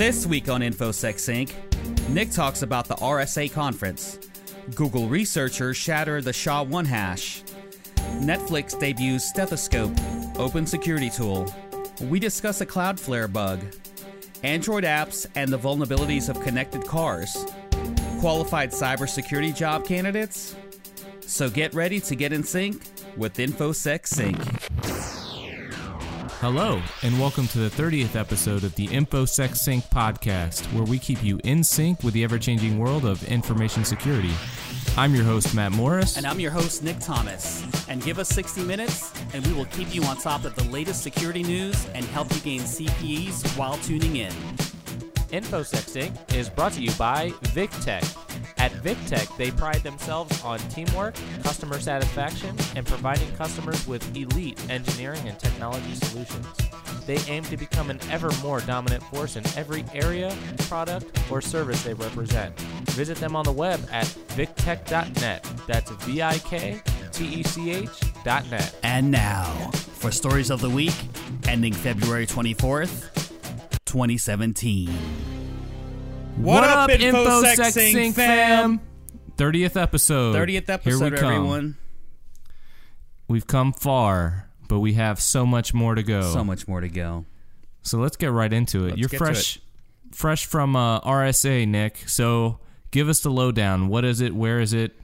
This week on InfoSec Sync, Nick talks about the RSA conference. Google researchers shatter the SHA 1 hash. Netflix debuts Stethoscope, open security tool. We discuss a Cloudflare bug. Android apps and the vulnerabilities of connected cars. Qualified cybersecurity job candidates? So get ready to get in sync with InfoSec Sync. Hello, and welcome to the 30th episode of the InfoSec Sync podcast, where we keep you in sync with the ever changing world of information security. I'm your host, Matt Morris. And I'm your host, Nick Thomas. And give us 60 minutes, and we will keep you on top of the latest security news and help you gain CPEs while tuning in. InfoSec Sync is brought to you by VikTech. At VikTech, they pride themselves on teamwork, customer satisfaction, and providing customers with elite engineering and technology solutions. They aim to become an ever more dominant force in every area, product, or service they represent. Visit them on the web at viktech.net. That's V I K T E C H dot net. And now, for stories of the week, ending February 24th, 2017. What, up, InfoSec, Sync fam? 30th episode. 30th episode, Here we come. everyone. We've come far, but we have so much more to go. So much more to go. So let's get right into it. Let's You're get to fresh, fresh from uh, RSA, Nick. So give us the lowdown. What is it? Where is it?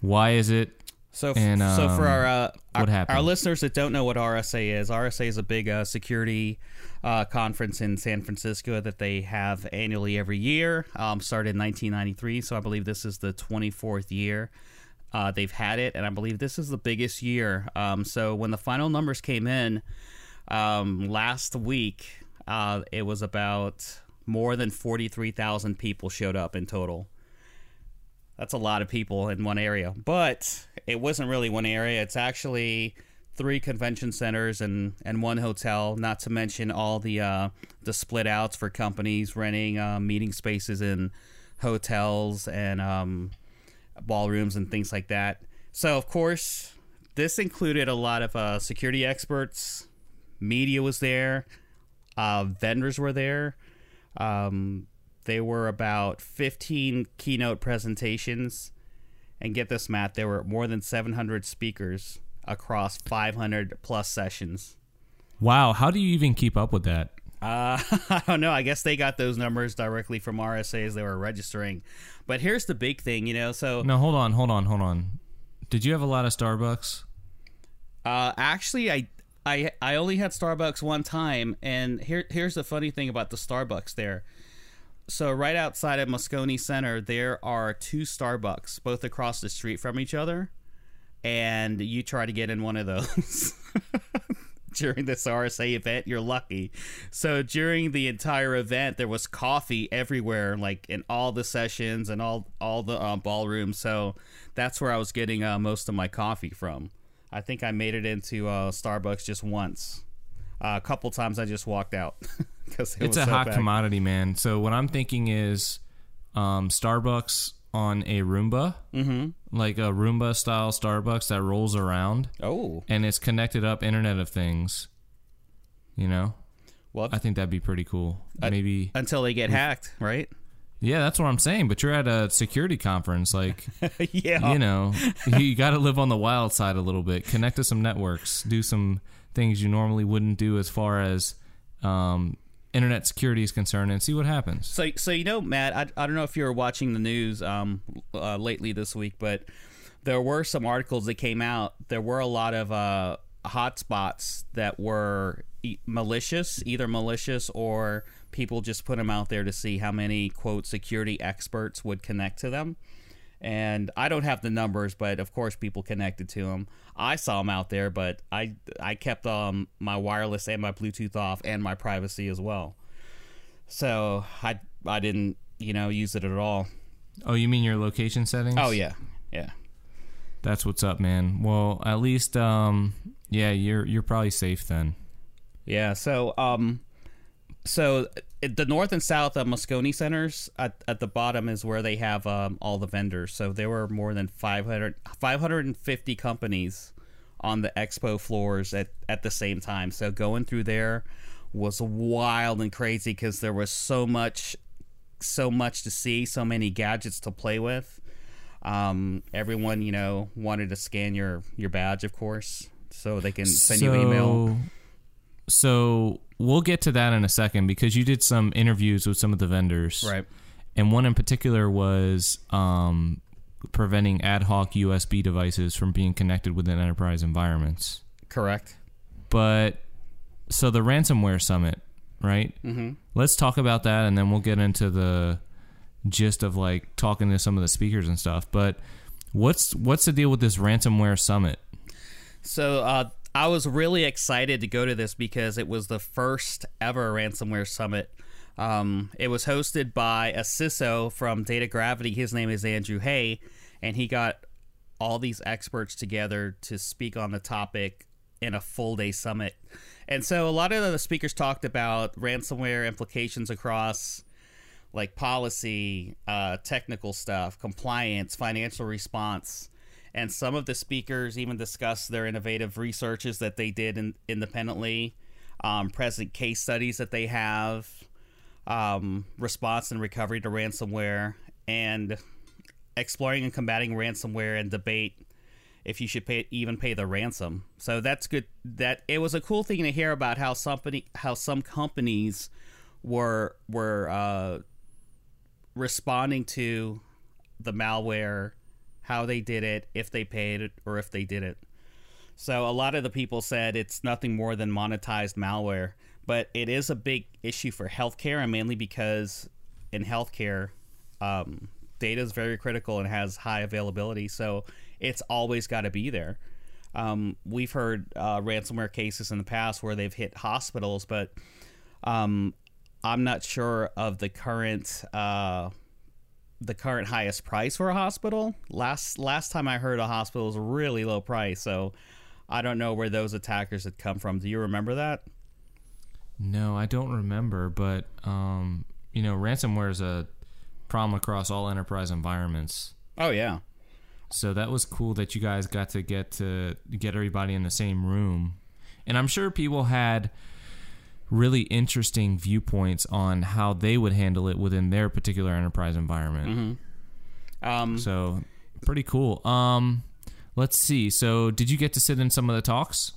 Why is it? So, f- And, so for um, our, uh, our what our listeners that don't know what RSA is, RSA is a big uh, security uh, conference in San Francisco that they have annually every year. Um, started in 1993, so I believe this is the 24th year uh, they've had it, and I believe this is the biggest year. Um, so when the final numbers came in um, last week, uh, it was about more than 43,000 people showed up in total. That's a lot of people in one area. But it wasn't really one area. It's actually three convention centers and, and one hotel, not to mention all the uh, the split outs for companies renting uh, meeting spaces in hotels and um, ballrooms and things like that. So, of course, this included a lot of uh, security experts, media was there, uh, vendors were there. Um, there were about 15 keynote presentations. And get this, Matt, there were more than 700 speakers across 500 plus sessions. Wow, how do you even keep up with that? Uh, I don't know. I guess they got those numbers directly from RSA as they were registering. But here's the big thing, you know. So No, hold on, hold on, hold on. Did you have a lot of Starbucks? Uh, actually, I, I, I only had Starbucks one time, and here, here's the funny thing about the Starbucks there. So right outside of Moscone Center, there are two Starbucks, both across the street from each other, and you try to get in one of those. During this RSA event, you're lucky. So during the entire event, there was coffee everywhere, like in all the sessions and all all the uh, ballrooms. So that's where I was getting uh, most of my coffee from. I think I made it into uh, Starbucks just once. Uh, a couple times I just walked out because it it's a so hot packed. commodity, man. So what I'm thinking is um, Starbucks on a Roomba, mm-hmm. Like a Roomba style Starbucks that rolls around Oh, and it's connected up Internet of Things. You know, well, I think that'd be pretty cool. Maybe, until they get hacked, right? yeah, that's what I'm saying. But you're at a security conference, like yeah. you know, you got to live on the wild side a little bit. Connect to some networks, do some things you normally wouldn't do as far as um, internet security is concerned, and see what happens. So, so you know, Matt, I, I don't know if you were watching the news um, uh, lately this week, but there were some articles that came out. There were a lot of uh, hotspots that were e- malicious, either malicious or people just put them out there to see how many quote security experts would connect to them. And I don't have the numbers, but of course people connected to them. I saw them out there, but I I kept um my wireless and my Bluetooth off and my privacy as well. So I I didn't you know use it at all. Oh, you mean your location settings? Oh yeah, yeah. That's what's up, man. Well, at least, um, yeah, you're you're probably safe then. Yeah. So, um, so the north and south of Moscone centers at, at the bottom is where they have um, all the vendors. So there were more than 500, 550 companies on the expo floors at, at the same time. So going through there was wild and crazy because there was so much, so much to see, so many gadgets to play with. Um, everyone, you know, wanted to scan your your badge, of course, so they can send you an email. So we'll get to that in a second because you did some interviews with some of the vendors, Right. And one in particular was um, preventing ad hoc USB devices from being connected within enterprise environments. Correct. But so the ransomware summit, right? Mm-hmm. Let's talk about that, and then we'll get into the gist of like talking to some of the speakers and stuff. But what's what's the deal with this ransomware summit? So uh, I was really excited to go to this because it was the first ever ransomware summit. Um, it was hosted by a CISO from DataGravity. His name is Andrew Hay, and he got all these experts together to speak on the topic in a full day summit. And so a lot of the speakers talked about ransomware implications across like policy, uh, technical stuff, compliance, financial response. And some of the speakers even discussed their innovative researches that they did in, independently, um, present case studies that they have, um, response and recovery to ransomware, and exploring and combating ransomware and debate if you should pay even pay the ransom. So that's good. That it was a cool thing to hear about how somebody how some companies were were uh, responding to the malware, how they did it, if they paid it or if they didn't. So a lot of the people said it's nothing more than monetized malware, but it is a big issue for healthcare, and mainly because in healthcare, um, data is very critical and has high availability, so it's always got to be there. Um, we've heard uh, ransomware cases in the past where they've hit hospitals, but um, I'm not sure of the current uh, the current highest price for a hospital. Last last time I heard a hospital was a really low price, so I don't know where those attackers had come from. Do you remember that? No, I don't remember, but um, you know, ransomware is a problem across all enterprise environments. Oh yeah, So that was cool that you guys got to get to get everybody in the same room. And I'm sure people had really interesting viewpoints on how they would handle it within their particular enterprise environment. um, So pretty cool. Um let's see. So did you get to sit in some of the talks?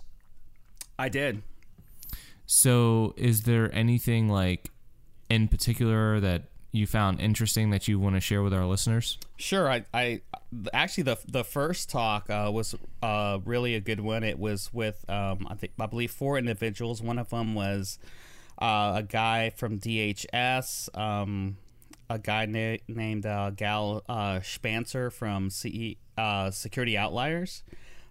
I did. So is there anything like in particular that you found interesting that you want to share with our listeners? Sure. I, I actually the the first talk uh, was uh, really a good one. It was with um, I think I believe four individuals. One of them was uh, a guy from DHS, um, a guy na- named uh, Gal uh, Shpantzer from CE, uh, Security Outliers.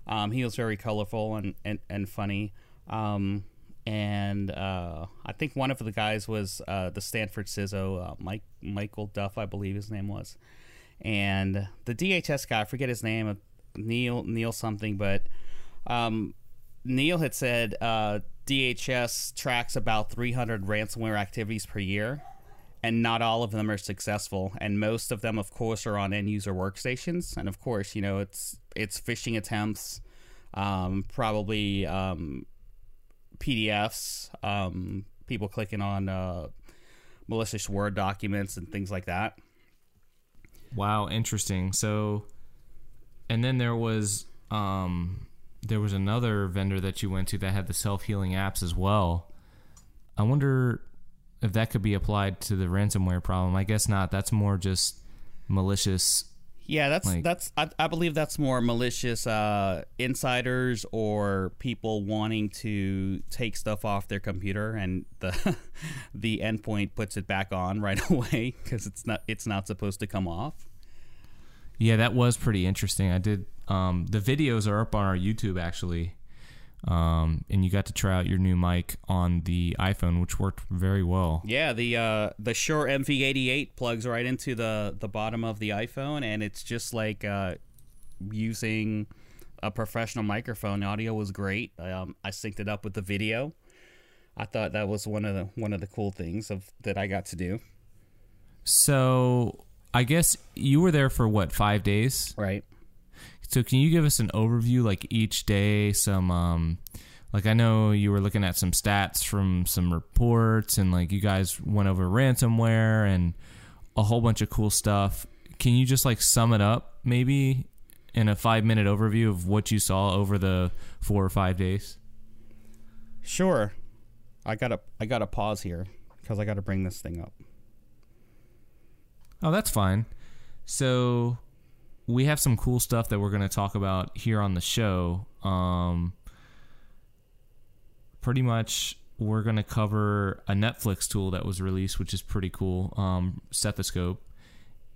Um, he was very colorful and and, and funny. Um, and I think one of the guys was the Stanford CISO, Mike Michael Duff, I believe his name was, and the DHS guy, I forget his name, Neil Neil something, but um, Neil had said uh, DHS tracks about 300 ransomware activities per year, and not all of them are successful, and most of them, of course, are on end user workstations, and of course, you know, it's it's phishing attempts, um, probably. Um, PDFs, um, people clicking on uh, malicious Word documents and things like that. Wow, interesting. So, and then there was um, there was another vendor that you went to that had the self healing apps as well. I wonder if that could be applied to the ransomware problem. I guess not. That's more just malicious. Yeah, that's Like- that's I, I believe that's more malicious uh, insiders or people wanting to take stuff off their computer and the the endpoint puts it back on right away because it's not it's not supposed to come off. Yeah, that was pretty interesting. I did. Um, the videos are up on our YouTube actually, um, and you got to try out your new mic on the iPhone, which worked very well. Yeah, the uh, the Shure MV88 plugs right into the the bottom of the iPhone, and it's just like uh, using a professional microphone. The audio was great. Um, I synced it up with the video. I thought that was one of the one of the cool things of that I got to do. So I guess you were there for what five days? Right. So can you give us an overview, like each day, some um, like I know you were looking at some stats from some reports, and like you guys went over ransomware and a whole bunch of cool stuff. Can you just like sum it up, maybe in a five minute overview of what you saw over the four or five days? Sure. I gotta I gotta pause here because I gotta bring this thing up. Oh, that's fine. So we have some cool stuff that we're going to talk about here on the show. Um, pretty much, we're going to cover a Netflix tool that was released, which is pretty cool, um, Stethoscope.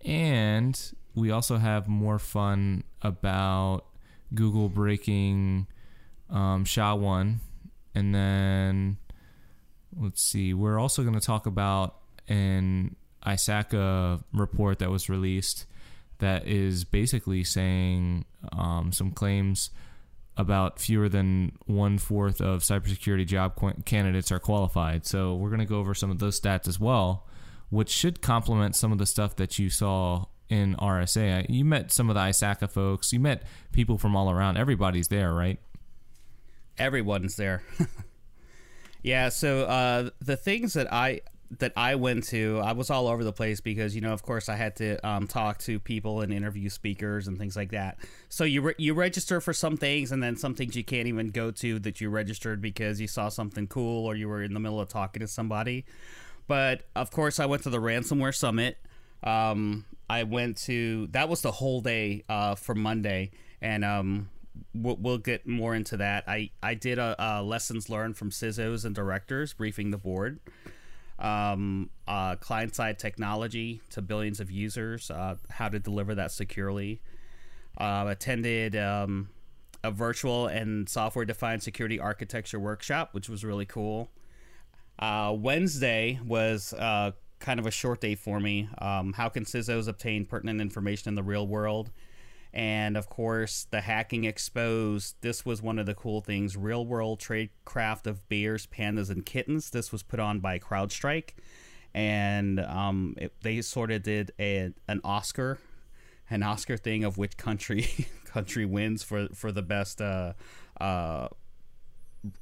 And we also have more fun about Google breaking um, SHA-1. And then, let's see, we're also going to talk about an ISACA report that was released that is basically saying um, some claims about fewer than one fourth of cybersecurity job qu- candidates are qualified. So we're going to go over some of those stats as well, which should complement some of the stuff that you saw in RSA. You met some of the ISACA folks. You met people from all around. Everybody's there, right? Everyone's there. yeah. So uh, the things that I that I went to, I was all over the place because you know, of course, I had to um, talk to people and interview speakers and things like that. So you re- you register for some things, and then some things you can't even go to that you registered because you saw something cool or you were in the middle of talking to somebody. But of course, I went to the ransomware summit. Um, I went to that was the whole day uh, for Monday, and um, we'll, we'll, get more into that. I I did a, a lessons learned from CISOs and directors briefing the board um, uh, client side technology to billions of users, uh, how to deliver that securely. Uh, attended um, a virtual and software defined security architecture workshop, which was really cool. Uh, Wednesday was uh, kind of a short day for me. Um, how can CISOs obtain pertinent information in the real world? And of course, the hacking exposed. This was one of the cool things real world tradecraft of bears, pandas, and kittens. This was put on by CrowdStrike. And um, it, they sort of did a, an Oscar, an Oscar thing of which country country wins for, for the best uh, uh,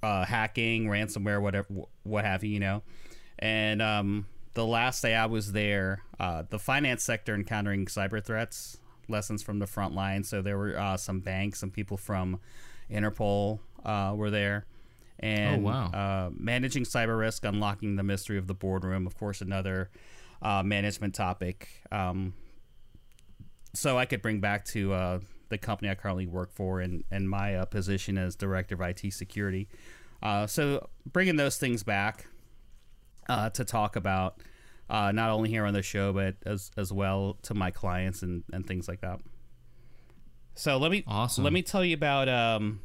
uh, hacking, ransomware, whatever, what have you, you know. And um, the last day I was there, uh, the finance sector encountering cyber threats lessons from the front line. So there were uh, some banks, some people from Interpol uh, were there. And oh, wow. uh, managing cyber risk, unlocking the mystery of the boardroom, of course, another uh, management topic. Um, so I could bring back to uh, the company I currently work for and, and my uh, position as director of IT security. so bringing those things back to talk about uh, not only here on the show, but as as well to my clients and, and things like that. So let me awesome. let me tell you about um,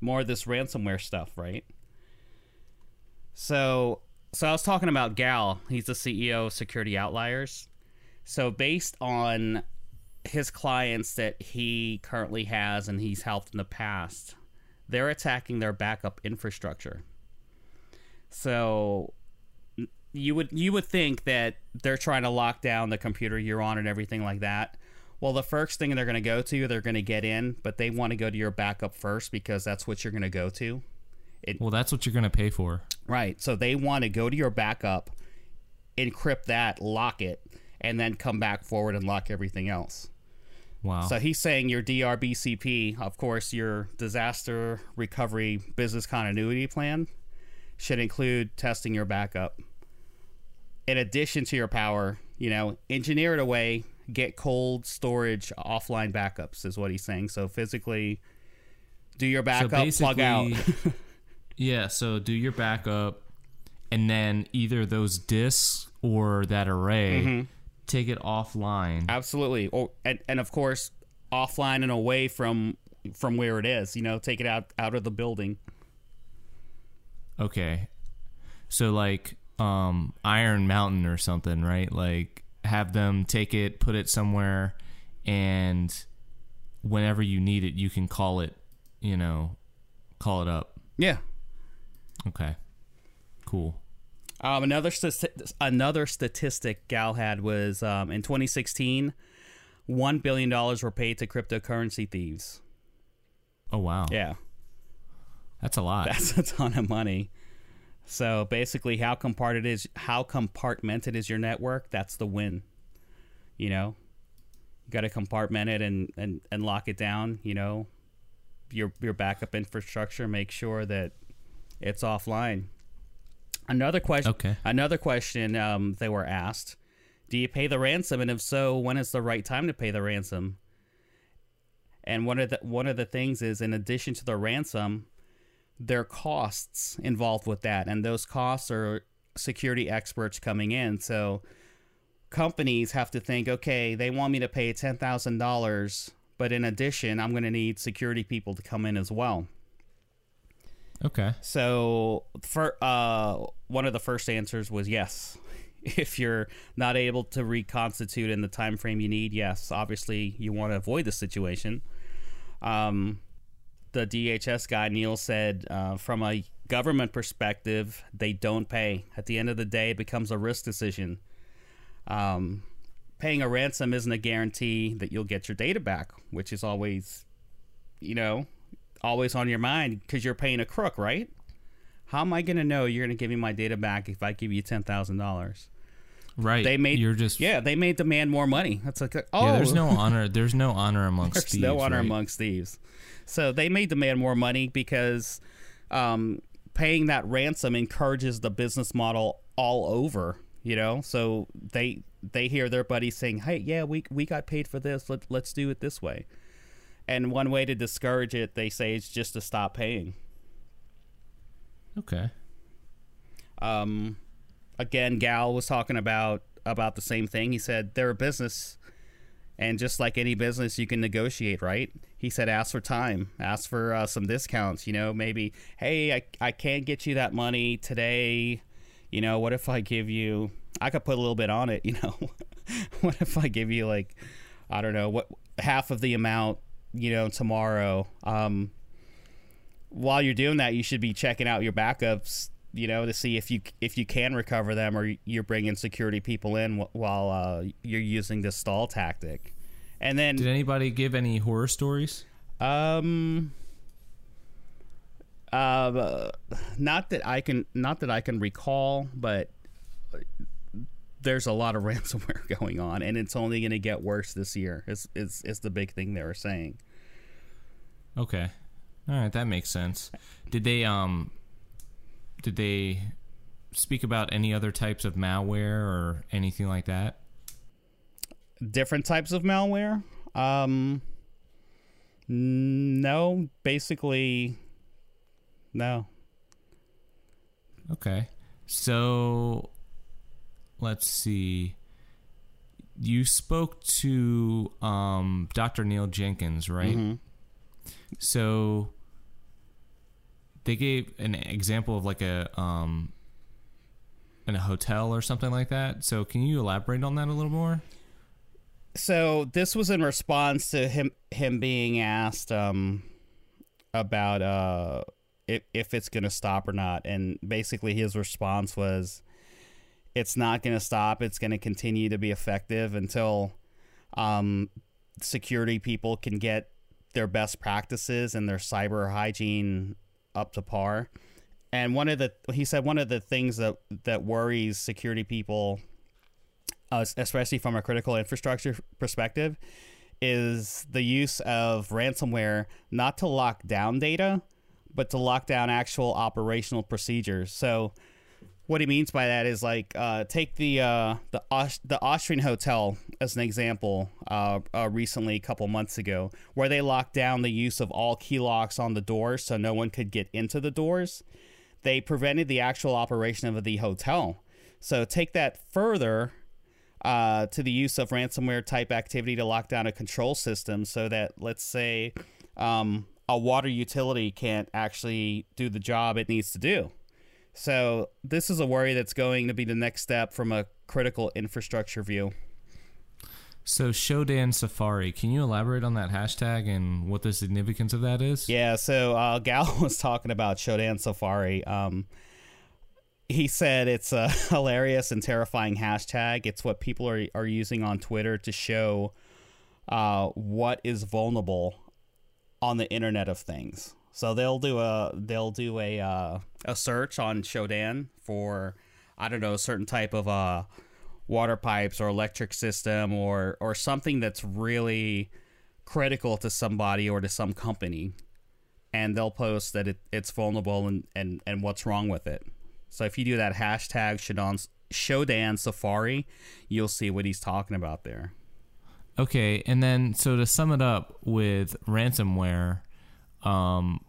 more of this ransomware stuff, right? So so I was talking about Gal. He's the CEO of Security Outliers. So based on his clients that he currently has and he's helped in the past, they're attacking their backup infrastructure. So you would you would think that they're trying to lock down the computer you're on and everything like that. Well, the first thing they're going to go to, they're going to get in, but they want to go to your backup first because that's what you're going to go to. It, well, that's what you're going to pay for. Right. So they want to go to your backup, encrypt that, lock it, and then come back forward and lock everything else. Wow. So he's saying your DRBCP, of course, your disaster recovery business continuity plan, should include testing your backup in addition to your power, you know, engineer it away, get cold storage offline backups is what he's saying. So physically do your backup, so plug out. yeah, so do your backup and then either those disks or that array mm-hmm. take it offline. Absolutely. Or and, and of course offline and away from from where it is, you know, take it out out of the building. Okay. So like um, Iron Mountain or something, right? Like have them take it, put it somewhere, and whenever you need it, you can call it. You know, call it up. Yeah. Okay. Cool. Um, another st- another statistic Gal had was um, in 2016, one billion dollars were paid to cryptocurrency thieves. Oh wow! Yeah. That's a lot. That's a ton of money. So basically, how compartmented is how compartmented is your network? That's the win. You know, you got to compartment it and, and, and lock it down. You know, your your backup infrastructure. Make sure that it's offline. Another question. Okay. Another question um, they were asked: Do you pay the ransom, and if so, when is the right time to pay the ransom? And one of the one of the things is, in addition to the ransom, there are costs involved with that, and those costs are security experts coming in. So companies have to think, okay, they want me to pay ten thousand dollars, but in addition, I'm going to need security people to come in as well. Okay. So, for uh, one of the first answers was yes. If you're not able to reconstitute in the time frame you need, yes, obviously you want to avoid the situation. Um, the DHS guy Neil said, uh, from a government perspective, they don't pay. At the end of the day, it becomes a risk decision. Um, paying a ransom isn't a guarantee that you'll get your data back, which is always, you know, always on your mind because you're paying a crook, right? How am I going to know you're going to give me my data back if I give you ten thousand dollars? Right. They made You're just yeah, they may demand more money. That's like oh, Yeah, there's no honor. There's no honor amongst there's thieves. no honor right? amongst thieves. So they may demand more money because um, paying that ransom encourages the business model all over. You know, so they they hear their buddies saying, "Hey, yeah, we we got paid for this. Let let's do it this way." And one way to discourage it, they say, is just to stop paying. Okay. Um, again, Gal was talking about about the same thing. He said they're a business, and just like any business, you can negotiate, right? He said, ask for time, ask for uh, some discounts. You know, maybe, hey, I I can't get you that money today. You know, what if I give you? I could put a little bit on it. You know, what if I give you like, I don't know, what half of the amount? You know, tomorrow. Um, while you're doing that, you should be checking out your backups, you know, to see if you if you can recover them or you're bringing security people in while uh, you're using this stall tactic. And then, Did anybody give any horror stories? um, uh, not that I can not that I can recall, but there's a lot of ransomware going on, and it's only going to get worse this year. Is is is the big thing they were saying. Okay. All right, that makes sense. Did they um did they speak about any other types of malware or anything like that? different types of malware. Um, no, basically, no. Okay. So let's see. You spoke to um, Dr. Neil Jenkins, right? Mm-hmm. So they gave an example of like a um in a hotel or something like that. So can you elaborate on that a little more? So this was in response to him him being asked um, about uh, if if it's going to stop or not, and basically his response was, "It's not going to stop. It's going to continue to be effective until um, security people can get their best practices and their cyber hygiene up to par." And one of the he said one of the things that that worries security people uh, especially from a critical infrastructure perspective, is the use of ransomware not to lock down data, but to lock down actual operational procedures. So, what he means by that is like uh, take the uh, the the Austrian hotel as an example. Uh, uh, recently, a couple months ago, where they locked down the use of all key locks on the doors, so no one could get into the doors. They prevented the actual operation of the hotel. So take that further uh, to the use of ransomware type activity to lock down a control system so that, let's say, um, a water utility can't actually do the job it needs to do. So, this is a worry that's going to be the next step from a critical infrastructure view. So Shodan Safari, can you elaborate on that hashtag and what the significance of that is? Yeah, so uh, Gal was talking about Shodan Safari. Um, he said it's a hilarious and terrifying hashtag. It's what people are, are using on Twitter to show uh, what is vulnerable on the Internet of Things. So they'll do a they'll do a uh, a search on Shodan for I don't know a certain type of uh, water pipes or electric system or or something that's really critical to somebody or to some company, and they'll post that it, it's vulnerable and, and and what's wrong with it. So if you do that hashtag Shodan Shodan Safari, you'll see what he's talking about there. Okay, and then so to sum it up with ransomware, um,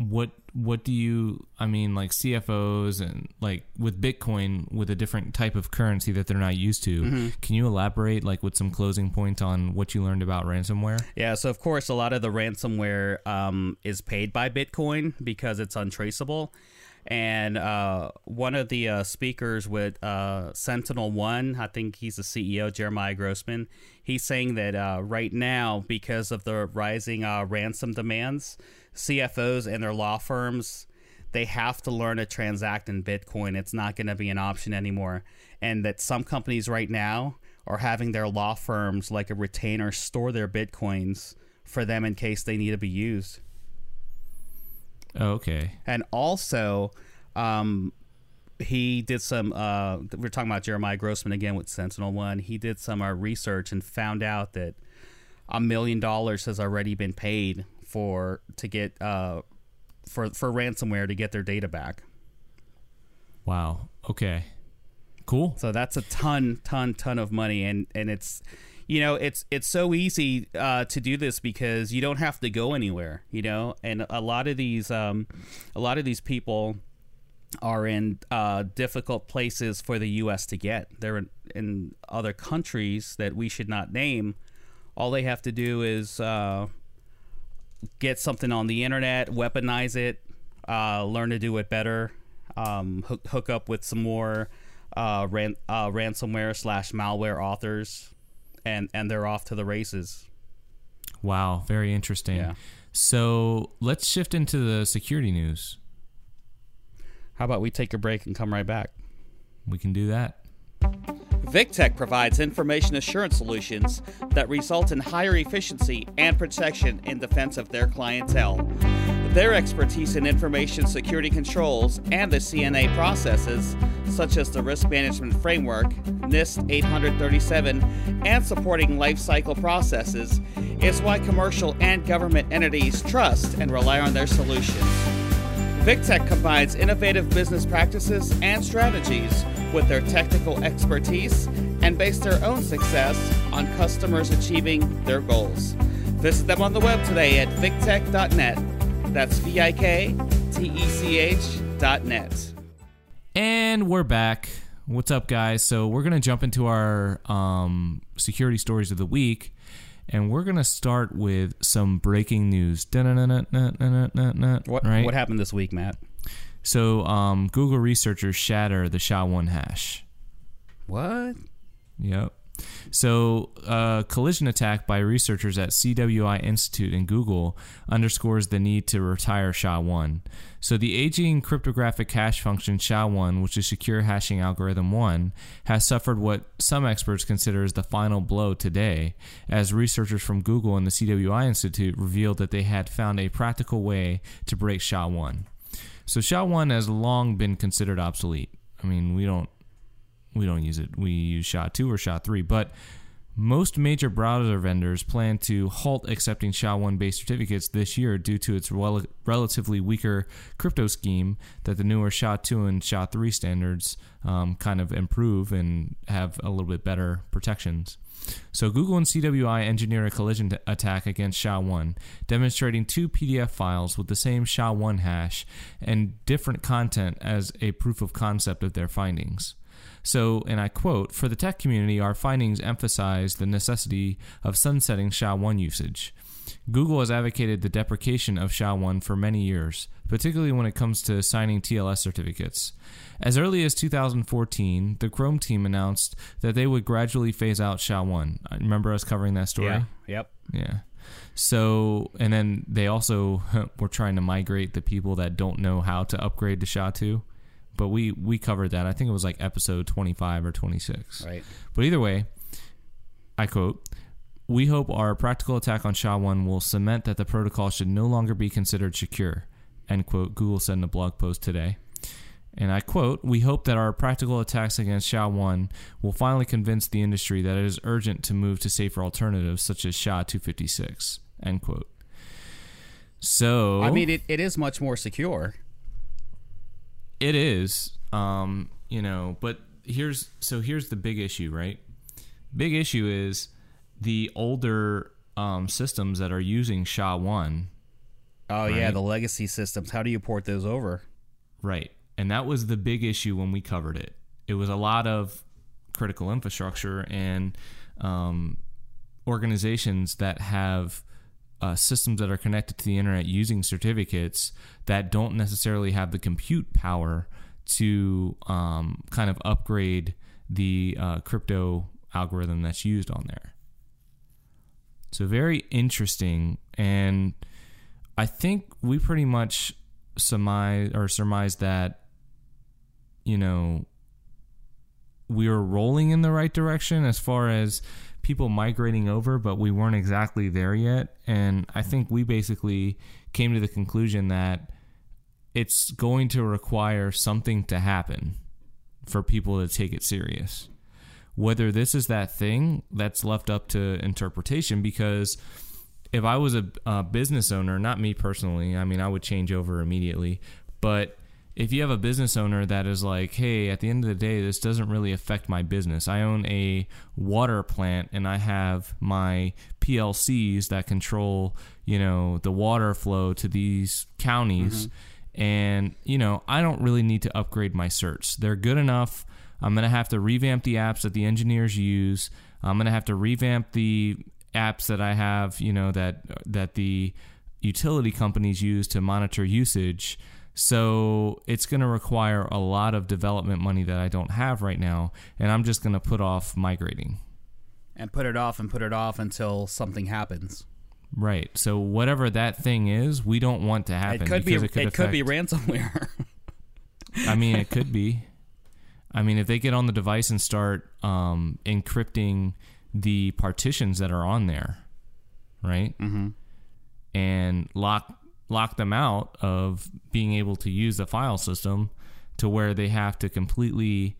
what what do you I mean like CFOs and like with Bitcoin with a different type of currency that they're not used to. Can you elaborate like with some closing points on what you learned about ransomware? Yeah, so of course, a lot of the ransomware um, is paid by Bitcoin because it's untraceable. And uh, one of the uh, speakers with uh, SentinelOne, I think he's the CEO, Jeremiah Grossman. He's saying that uh, right now, because of the rising uh, ransom demands, CFOs and their law firms they have to learn to transact in Bitcoin. It's not going to be an option anymore. And that some companies right now are having their law firms, like a retainer, store their Bitcoins for them in case they need to be used. Oh, okay. And also, um, he did some. Uh, we're talking about Jeremiah Grossman again with SentinelOne. He did some uh, research and found out that a million dollars has already been paid for to get uh, for for ransomware to get their data back. Wow. Okay. Cool. So that's a ton, ton, ton of money, and and it's, you know, it's it's so easy uh, to do this because you don't have to go anywhere, you know, and a lot of these, um, a lot of these people are in uh, difficult places for the U.S. to get. They're in, in other countries that we should not name. All they have to do is uh, get something on the internet, weaponize it, uh, learn to do it better, um, hook, hook up with some more uh, ran, uh, ransomware slash malware authors, and and they're off to the races. Wow. Very interesting. Yeah. So let's shift into the security news. How about we take a break and come right back? We can do that. VikTech provides information assurance solutions that result in higher efficiency and protection in defense of their clientele. Their expertise in information security controls and the CNA processes, such as the Risk Management Framework, NIST 837, and supporting lifecycle processes, is why commercial and government entities trust and rely on their solutions. VikTech combines innovative business practices and strategies with their technical expertise and base their own success on customers achieving their goals. Visit them on the web today at viktech.net. That's V I K T E C H dot net. And we're back. What's up, guys? So we're gonna jump into our um, security stories of the week, and we're gonna start with some breaking news. What, right? what happened this week, Matt? So um, Google researchers shatter the SHA-1 hash. What? Yep. So, a collision attack by researchers at CWI Institute and Google underscores the need to retire SHA-1. So, the aging cryptographic hash function SHA-1, which is Secure Hashing Algorithm 1, has suffered what some experts consider as the final blow today, as researchers from Google and the CWI Institute revealed that they had found a practical way to break SHA-1. So, SHA-1 has long been considered obsolete. I mean, we don't we don't use it. We use SHA-2 or SHA-3, but most major browser vendors plan to halt accepting SHA-1 based certificates this year due to its rel- relatively weaker crypto scheme that the newer SHA-2 and SHA-3 standards um, kind of improve and have a little bit better protections. So Google and CWI engineer a collision t- attack against SHA-1, demonstrating two PDF files with the same SHA-1 hash and different content as a proof of concept of their findings. So, and I quote, for the tech community, our findings emphasize the necessity of sunsetting SHA-1 usage. Google has advocated the deprecation of SHA-1 for many years, particularly when it comes to signing TLS certificates. As early as 2014, the Chrome team announced that they would gradually phase out SHA-1. I uh, Remember us covering that story? Yeah. Yep. Yeah. So, and then they also were trying to migrate the people that don't know how to upgrade to SHA-2. But we we covered that. I think it was like episode 25 or 26. Right. But either way, I quote, we hope our practical attack on SHA-1 will cement that the protocol should no longer be considered secure. End quote. Google said in a blog post today. And I quote, We hope that our practical attacks against SHA-1 will finally convince the industry that it is urgent to move to safer alternatives such as SHA-256. End quote. So I mean, it, it is much more secure. It is, um, you know, but here's so here's the big issue, right? Big issue is the older um, systems that are using SHA-1 Oh yeah, the legacy systems. How do you port those over? Right. And that was the big issue when we covered it. It was a lot of critical infrastructure and um, organizations that have uh, systems that are connected to the internet using certificates that don't necessarily have the compute power to um, kind of upgrade the uh, crypto algorithm that's used on there. So, very interesting. And I think we pretty much surmise or surmise that you know we were rolling in the right direction as far as people migrating over, but we weren't exactly there yet. And I think we basically came to the conclusion that it's going to require something to happen for people to take it serious. Whether this is that thing, that's left up to interpretation because if I was a, a business owner, not me personally, I mean, I would change over immediately. But if you have a business owner that is like, hey, at the end of the day, this doesn't really affect my business. I own a water plant and I have my PLCs that control, you know, the water flow to these counties. Mm-hmm. And, you know, I don't really need to upgrade my certs. They're good enough. I'm going to have to revamp the apps that the engineers use. I'm going to have to revamp the apps that I have, you know, that that the utility companies use to monitor usage. So it's going to require a lot of development money that I don't have right now, and I'm just going to put off migrating. And put it off and put it off until something happens. Right. So whatever that thing is, we don't want to happen. It could be. because It could, be ransomware. I mean, it could be. I mean, if they get on the device and start um, encrypting the partitions that are on there, right, mm-hmm. and lock lock them out of being able to use the file system to where they have to completely,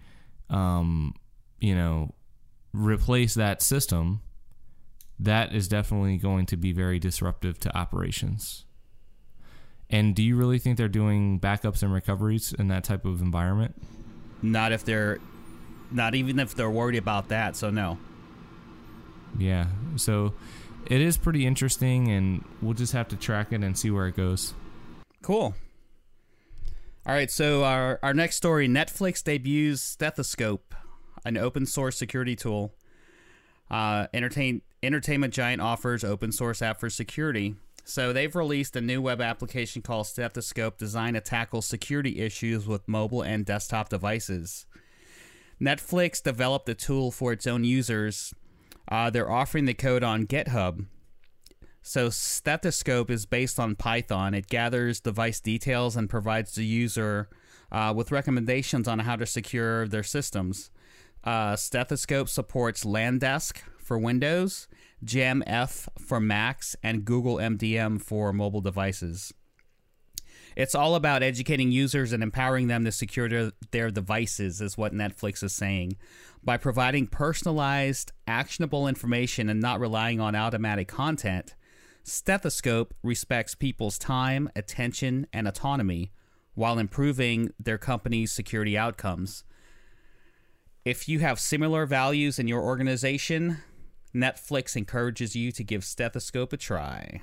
um, you know, replace that system, that is definitely going to be very disruptive to operations. And do you really think they're doing backups and recoveries in that type of environment? not if they're, not even if they're worried about that. So no. Yeah. So it is pretty interesting, and we'll just have to track it and see where it goes. Cool. All right, so our, our next story Netflix debuts Stethoscope, an open source security tool. Uh, entertain, entertainment giant offers open source app for security. So they've released a new web application called Stethoscope designed to tackle security issues with mobile and desktop devices. Netflix developed the tool for its own users. Uh, they're offering the code on GitHub. So Stethoscope is based on Python. It gathers device details and provides the user uh, with recommendations on how to secure their systems. Uh, Stethoscope supports LANDesk for Windows, Jamf for Macs, and Google MDM for mobile devices. It's all about educating users and empowering them to secure their, their devices, is what Netflix is saying. By providing personalized, actionable information and not relying on automatic content, Stethoscope respects people's time, attention, and autonomy while improving their company's security outcomes. If you have similar values in your organization, Netflix encourages you to give Stethoscope a try.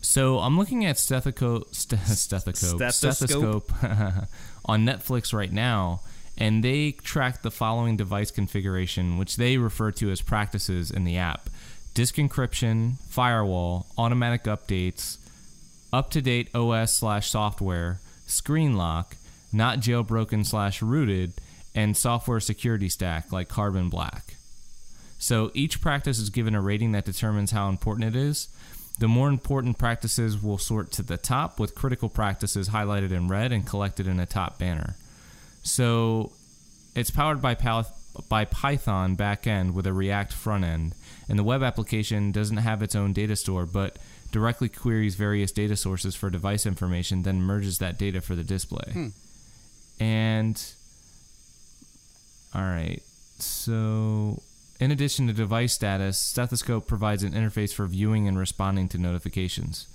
So I'm looking at Stethoscope, st- Stethoscope, Stethoscope? Stethoscope on Netflix right now, and they track the following device configuration, which they refer to as practices in the app: disk encryption, firewall, automatic updates, up-to-date OS slash software, screen lock, not jailbroken slash rooted, and software security stack like Carbon Black. So each practice is given a rating that determines how important it is. The more important practices will sort to the top, with critical practices highlighted in red and collected in a top banner. So it's powered by by Python backend with a React front end, and the web application doesn't have its own data store, but directly queries various data sources for device information, then merges that data for the display. Hmm. And all right, so in addition to device status, Stethoscope provides an interface for viewing and responding to notifications.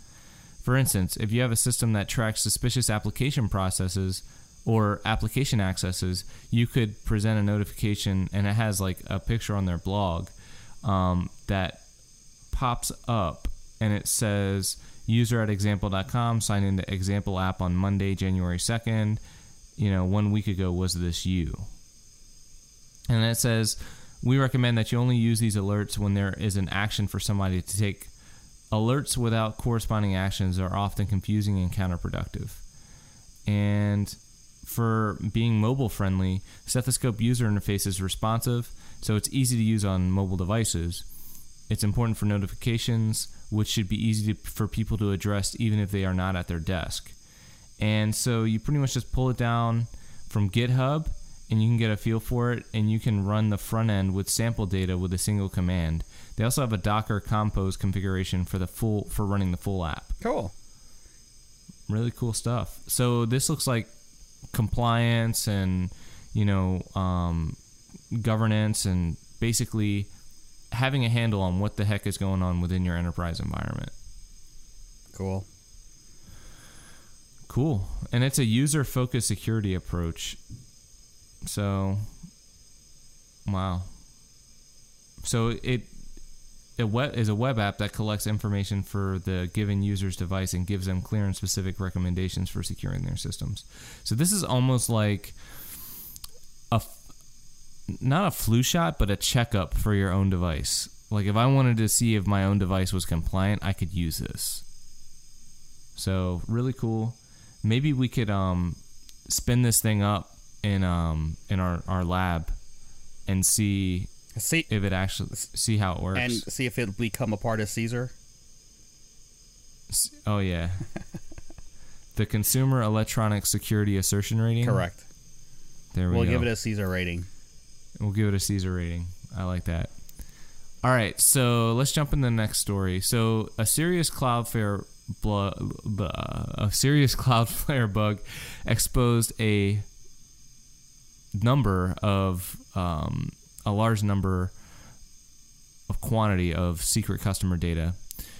For instance, if you have a system that tracks suspicious application processes or application accesses, you could present a notification and it has like a picture on their blog um, that pops up and it says user at example.com signed into example app on Monday, January 2nd. You know, one week ago was this you. And it says, we recommend that you only use these alerts when there is an action for somebody to take. Alerts without corresponding actions are often confusing and counterproductive. And for being mobile friendly, Stethoscope user interface is responsive, so it's easy to use on mobile devices. It's important for notifications, which should be easy to, for people to address even if they are not at their desk. And so you pretty much just pull it down from GitHub and you can get a feel for it and you can run the front end with sample data with a single command. They also have a Docker Compose configuration for the full for running the full app. Cool. Really cool stuff. So this looks like compliance and you know um, governance and basically having a handle on what the heck is going on within your enterprise environment. Cool. Cool. And it's a user focused security approach. So, wow. So it it web, is a web app that collects information for the given user's device and gives them clear and specific recommendations for securing their systems. So this is almost like a not a flu shot, but a checkup for your own device. Like if I wanted to see if my own device was compliant, I could use this. So really cool. Maybe we could um, spin this thing up in um, in our, our lab and see See if it actually see how it works. and see if it'll become a part of Caesar. Oh yeah, the Consumer Electronic Security Assertion Rating. Correct. There we go. We'll give it a Caesar rating. We'll give it a Caesar rating. I like that. All right, so let's jump in the next story. So, a serious Cloudflare bl- bl- a serious Cloudflare bug exposed a number of um, a large number of quantity of secret customer data.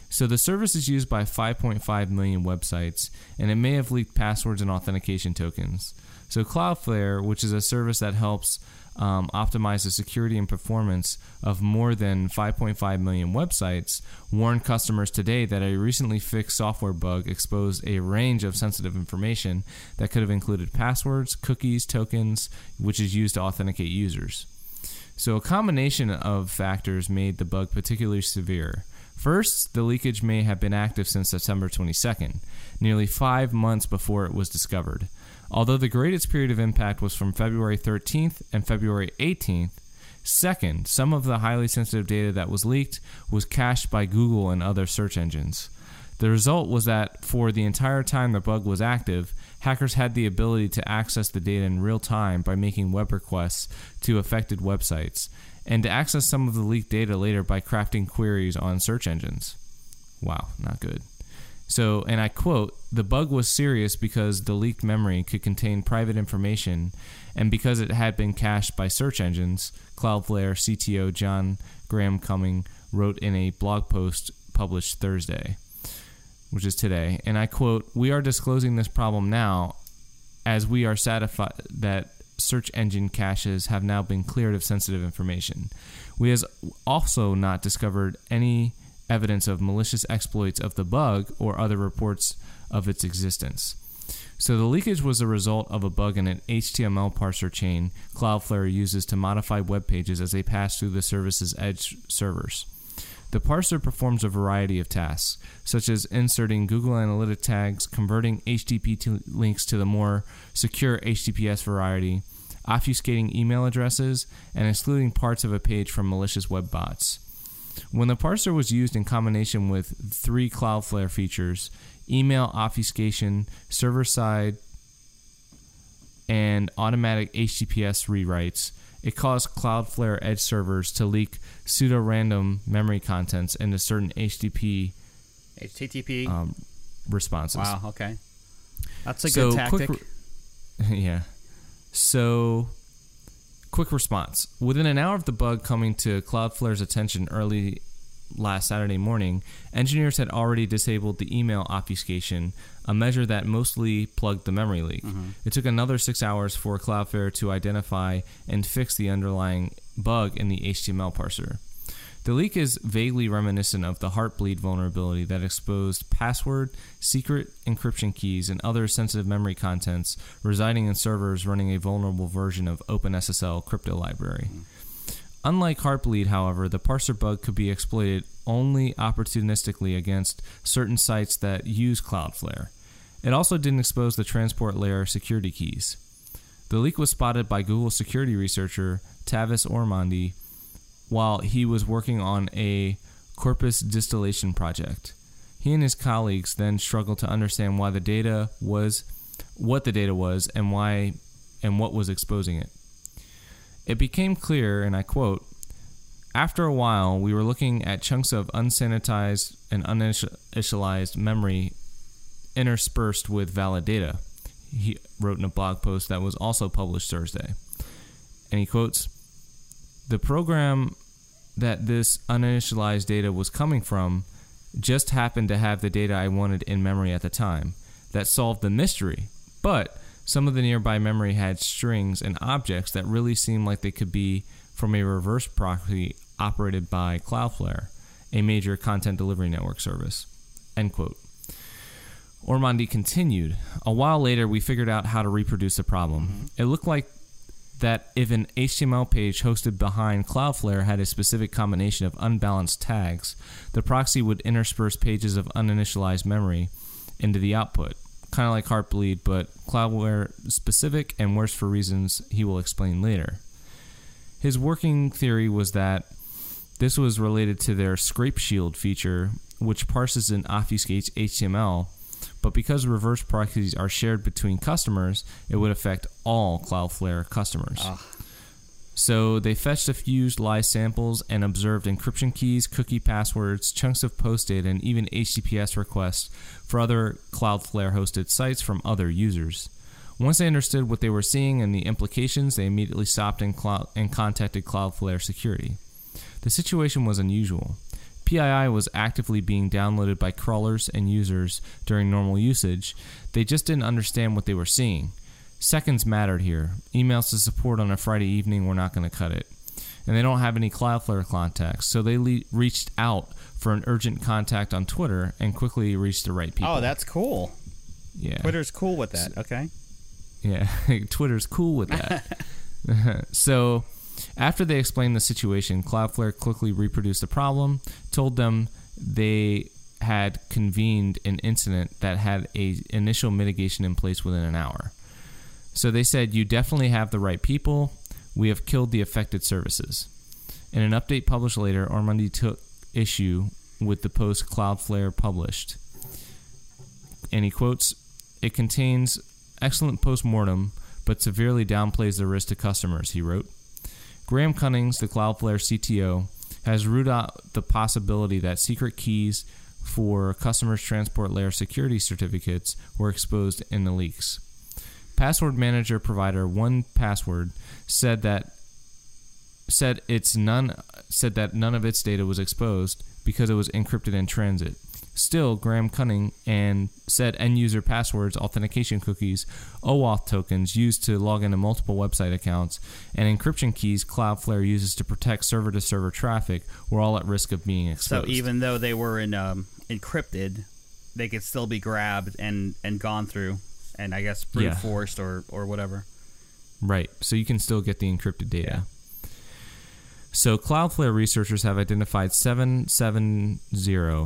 So the service is used by 5.5 million websites, and it may have leaked passwords and authentication tokens. So Cloudflare, which is a service that helps um, optimize the security and performance of more than 5.5 million websites, warned customers today that a recently fixed software bug exposed a range of sensitive information that could have included passwords, cookies, tokens, which is used to authenticate users. So, a combination of factors made the bug particularly severe. First, the leakage may have been active since September 22nd, nearly five months before it was discovered. Although the greatest period of impact was from February 13th and February 18th, second, some of the highly sensitive data that was leaked was cached by Google and other search engines. The result was that for the entire time the bug was active, hackers had the ability to access the data in real time by making web requests to affected websites, and to access some of the leaked data later by crafting queries on search engines. Wow, not good. So, and I quote, the bug was serious because the leaked memory could contain private information and because it had been cached by search engines, Cloudflare CTO John Graham Cumming wrote in a blog post published Thursday which is today, and I quote, We are disclosing this problem now as we are satisfied that search engine caches have now been cleared of sensitive information. We has also not discovered any evidence of malicious exploits of the bug or other reports of its existence. So the leakage was a result of a bug in an HTML parser chain Cloudflare uses to modify web pages as they pass through the service's edge servers. The parser performs a variety of tasks, such as inserting Google Analytic tags, converting HTTP links to the more secure HTTPS variety, obfuscating email addresses, and excluding parts of a page from malicious web bots. When the parser was used in combination with three Cloudflare features email obfuscation, server side, and automatic HTTPS rewrites, it caused Cloudflare Edge servers to leak pseudo random memory contents into certain HTTP HTTP. um, responses. wow. Okay. That's a So, good tactic. quick yeah. So, quick response. Within an hour of the bug coming to Cloudflare's attention early last Saturday morning, engineers had already disabled the email obfuscation, a measure that mostly plugged the memory leak. It took another six hours for Cloudflare to identify and fix the underlying bug in the HTML parser. The leak is vaguely reminiscent of the Heartbleed vulnerability that exposed password, secret encryption keys, and other sensitive memory contents residing in servers running a vulnerable version of OpenSSL crypto library. Hmm. Unlike Heartbleed, however, the parser bug could be exploited only opportunistically against certain sites that use Cloudflare. It also didn't expose the transport layer security keys. The leak was spotted by Google security researcher Tavis Ormandy while he was working on a corpus distillation project. He and his colleagues then struggled to understand why the data was what the data was and why and what was exposing it. It became clear, and I quote, after a while, we were looking at chunks of unsanitized and uninitialized memory interspersed with valid data. He wrote in a blog post that was also published Thursday. And he quotes The program that this uninitialized data was coming from just happened to have the data I wanted in memory at the time. That solved the mystery. But some of the nearby memory had strings and objects that really seemed like they could be from a reverse proxy operated by Cloudflare, a major content delivery network service. End quote. Ormandy continued. A while later, we figured out how to reproduce the problem. Mm-hmm. It looked like that if an HTML page hosted behind Cloudflare had a specific combination of unbalanced tags, the proxy would intersperse pages of uninitialized memory into the output. Kind of like Heartbleed, but Cloudflare specific and worse for reasons he will explain later. His working theory was that this was related to their Scrape Shield feature, which parses and obfuscates HTML, but because reverse proxies are shared between customers, it would affect all Cloudflare customers. Ah. So they fetched a few live samples and observed encryption keys, cookie passwords, chunks of post data, and even HTTPS requests for other Cloudflare hosted sites from other users. Once they understood what they were seeing and the implications, they immediately stopped and, and contacted Cloudflare Security. The situation was unusual. PII was actively being downloaded by crawlers and users during normal usage. They just didn't understand what they were seeing. Seconds mattered here. Emails to support on a Friday evening were not going to cut it. And they don't have any Cloudflare contacts, so they le- reached out for an urgent contact on Twitter and quickly reached the right oh, people. Oh, that's cool. yeah. Twitter's cool with that. Okay. Yeah, Twitter's cool with that. so, after they explained the situation, Cloudflare quickly reproduced the problem, told them they had convened an incident that had a initial mitigation in place within an hour. So they said, "You definitely have the right people. We have killed the affected services." In an update published later, Ormandy took issue with the post Cloudflare published, and he quotes, "It contains excellent post-mortem, but severely downplays the risk to customers." He wrote. Graham Cunnings, the Cloudflare CTO, has ruled out the possibility that secret keys for customers' transport layer security certificates were exposed in the leaks. Password manager provider One Password said that said its none said that none of its data was exposed because it was encrypted in transit. Still, Graham Cunning and said end user passwords, authentication cookies, OAuth tokens used to log into multiple website accounts, and encryption keys Cloudflare uses to protect server to server traffic were all at risk of being exposed. So even though they were in um, encrypted, they could still be grabbed and and gone through, and I guess brute Yeah. forced or or whatever. Right. So you can still get the encrypted data. So Cloudflare researchers have identified 770,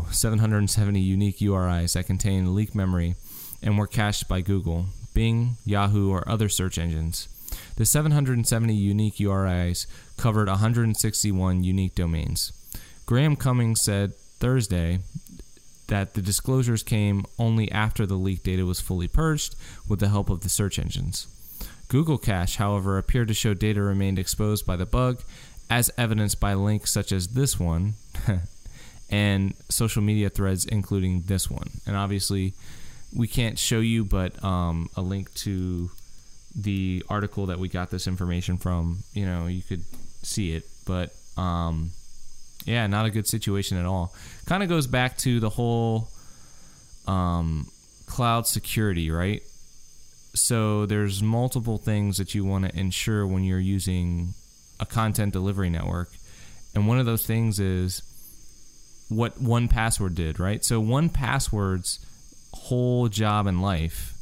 770 unique URIs that contain leaked memory and were cached by Google, Bing, Yahoo, or other search engines. The 770 unique URIs covered 161 unique domains. Graham Cummings said Thursday that the disclosures came only after the leaked data was fully purged with the help of the search engines. Google Cache, however, appeared to show data remained exposed by the bug, as evidenced by links such as this one and social media threads, including this one. And obviously, we can't show you, but um, a link to the article that we got this information from, you know, you could see it. But um, yeah, not a good situation at all. Kind of goes back to the whole um, cloud security, right? So there's multiple things that you want to ensure when you're using a content delivery network. And one of those things is what 1Password did, right? So 1Password's whole job in life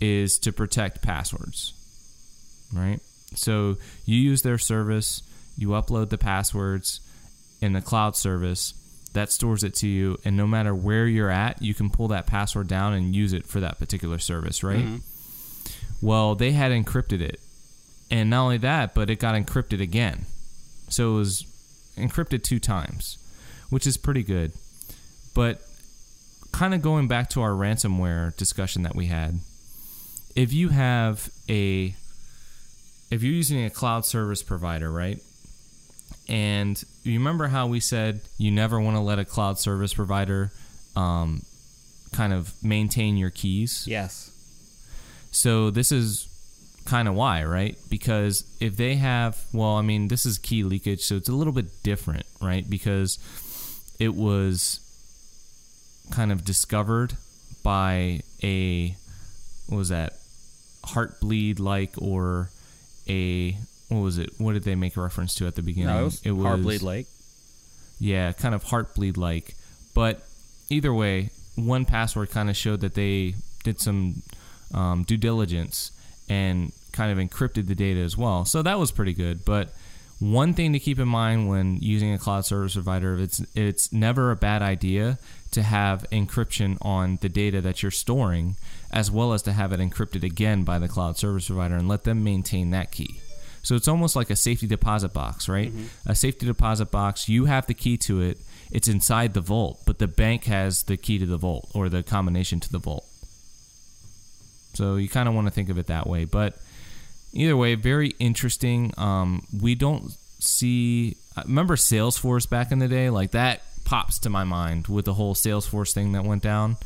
is to protect passwords, right? So you use their service, you upload the passwords in the cloud service that stores it to you, and no matter where you're at, you can pull that password down and use it for that particular service, right? Mm-hmm. Well, they had encrypted it. And not only that, but it got encrypted again. So it was encrypted two times, which is pretty good. But kind of going back to our ransomware discussion that we had, if you have a if you're using a cloud service provider, right? And you remember how we said you never want to let a cloud service provider um, kind of maintain your keys? Yes. So this is kind of why, right? Because if they have, well, I mean, this is key leakage, so it's a little bit different, right? Because it was kind of discovered by a, what was that? Heartbleed like or a what was it? What did they make a reference to at the beginning? No, it was, it was Heartbleed like. Yeah, kind of Heartbleed like. But either way, 1Password kind of showed that they did some um, due diligence and kind of encrypted the data as well. So that was pretty good. But one thing to keep in mind when using a cloud service provider, it's it's never a bad idea to have encryption on the data that you're storing, as well as to have it encrypted again by the cloud service provider and let them maintain that key. So it's almost like a safety deposit box, right? Mm-hmm. A safety deposit box, you have the key to it. It's inside the vault, but the bank has the key to the vault or the combination to the vault. So you kind of want to think of it that way. But either way, very interesting. Um, we don't see. Remember Salesforce back in the day? Like that pops to my mind with the whole Salesforce thing that went down.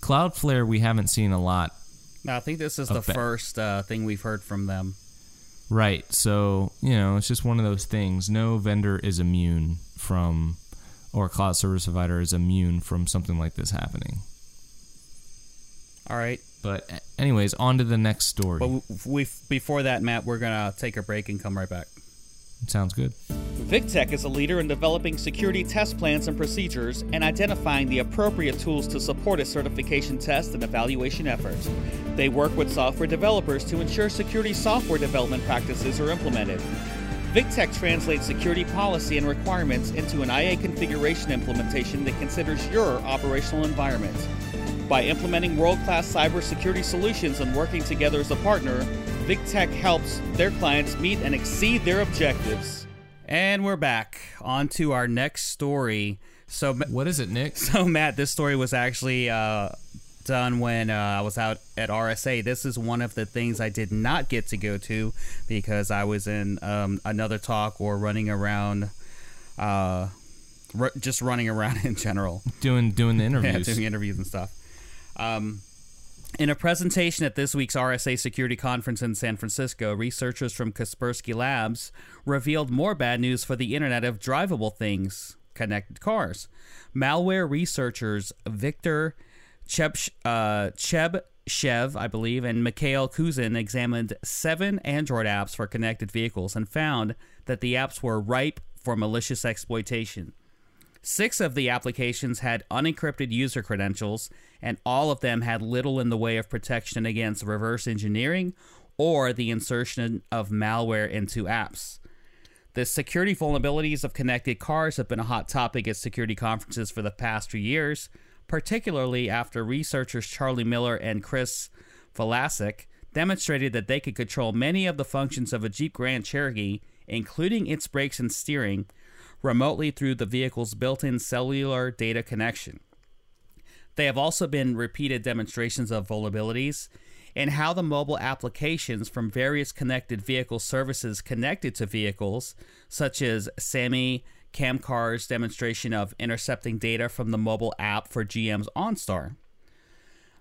Cloudflare, we haven't seen a lot. No, I think this is the ba- first uh, thing we've heard from them. Right. So, you know, it's just one of those things. No vendor is immune from, or cloud service provider is immune from something like this happening. All right. But, anyways, on to the next story. But we, before that, Matt, we're going to take a break and come right back. Sounds good. VikTech is a leader in developing security test plans and procedures and identifying the appropriate tools to support a certification test and evaluation effort. They work with software developers to ensure security software development practices are implemented. VikTech translates security policy and requirements into an IA configuration implementation that considers your operational environment. By implementing world class cybersecurity solutions and working together as a partner, VikTech helps their clients meet and exceed their objectives. And we're back on to our next story. So, what is it, Nick? So, Matt, this story was actually uh, done when uh, I was out at RSA. This is one of the things I did not get to go to because I was in um, another talk or running around, uh, r- just running around in general, doing doing the interviews, yeah, doing interviews and stuff. Um, in a presentation at this week's RSA Security Conference in San Francisco, researchers from Kaspersky Labs revealed more bad news for the Internet of Drivable Things, connected cars. Malware researchers Victor Cheb, uh, Chebyshev, I believe, and Mikhail Kuzin examined seven Android apps for connected vehicles and found that the apps were ripe for malicious exploitation. Six of the applications had unencrypted user credentials, and all of them had little in the way of protection against reverse engineering or the insertion of malware into apps. The security vulnerabilities of connected cars have been a hot topic at security conferences for the past few years, particularly after researchers Charlie Miller and Chris Valasek demonstrated that they could control many of the functions of a Jeep Grand Cherokee, including its brakes and steering, remotely through the vehicle's built in cellular data connection. They have also been repeated demonstrations of vulnerabilities and how the mobile applications from various connected vehicle services connected to vehicles, such as Samy Kamkar's demonstration of intercepting data from the mobile app for GM's OnStar.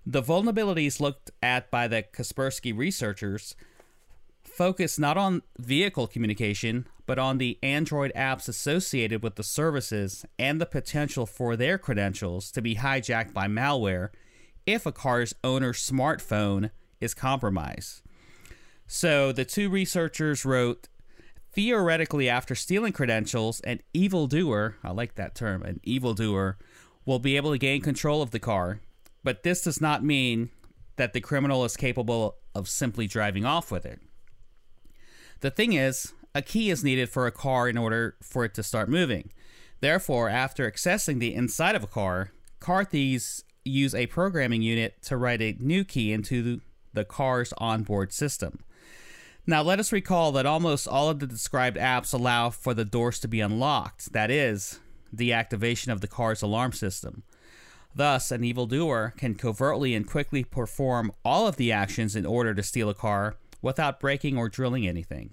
The vulnerabilities looked at by the Kaspersky researchers focus not on vehicle communication, but on the Android apps associated with the services and the potential for their credentials to be hijacked by malware if a car's owner's smartphone is compromised. So the two researchers wrote theoretically, after stealing credentials, an evildoer, I like that term, an evildoer, will be able to gain control of the car. But this does not mean that the criminal is capable of simply driving off with it. The thing is, a key is needed for a car in order for it to start moving. Therefore, after accessing the inside of a car, car thieves use a programming unit to write a new key into the car's onboard system. Now, let us recall that almost all of the described apps allow for the doors to be unlocked, that is, the activation of the car's alarm system. Thus, an evildoer can covertly and quickly perform all of the actions in order to steal a car without breaking or drilling anything.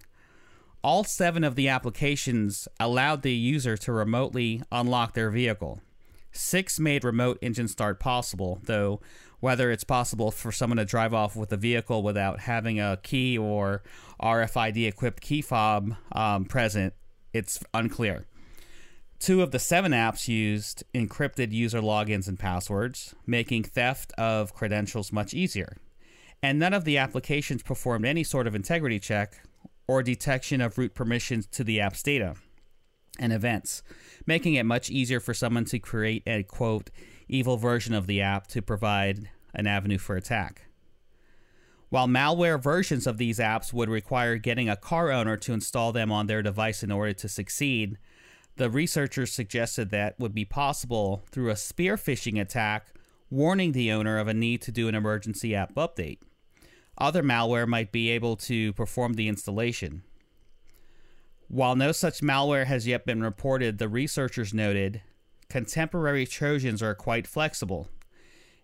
All seven of the applications allowed the user to remotely unlock their vehicle. Six made remote engine start possible, though whether it's possible for someone to drive off with a vehicle without having a key or RFID equipped key fob um, present, it's unclear. Two of the seven apps used encrypted user logins and passwords, making theft of credentials much easier. And none of the applications performed any sort of integrity check or detection of root permissions to the app's data and events, making it much easier for someone to create a quote evil version of the app to provide an avenue for attack. While malware versions of these apps would require getting a car owner to install them on their device in order to succeed, the researchers suggested that would be possible through a spear phishing attack warning the owner of a need to do an emergency app update. Other malware might be able to perform the installation. While no such malware has yet been reported, the researchers noted contemporary Trojans are quite flexible.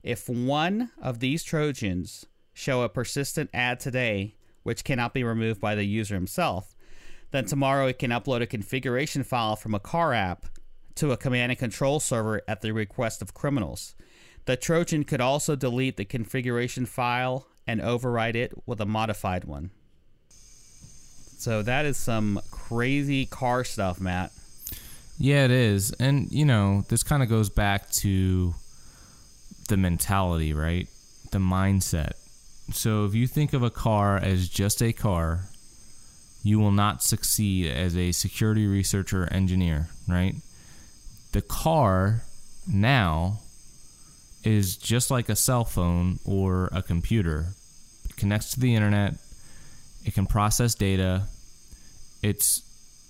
If one of these Trojans show a persistent ad today, which cannot be removed by the user himself, then tomorrow it can upload a configuration file from a car app to a command and control server at the request of criminals. The Trojan could also delete the configuration file and override it with a modified one. So that is some crazy car stuff, Matt. Yeah, it is. And, you know, this kind of goes back to the mentality, right? The mindset. So if you think of a car as just a car, you will not succeed as a security researcher engineer, right? The car now is just like a cell phone or a computer. Connects to the internet, it can process data. It's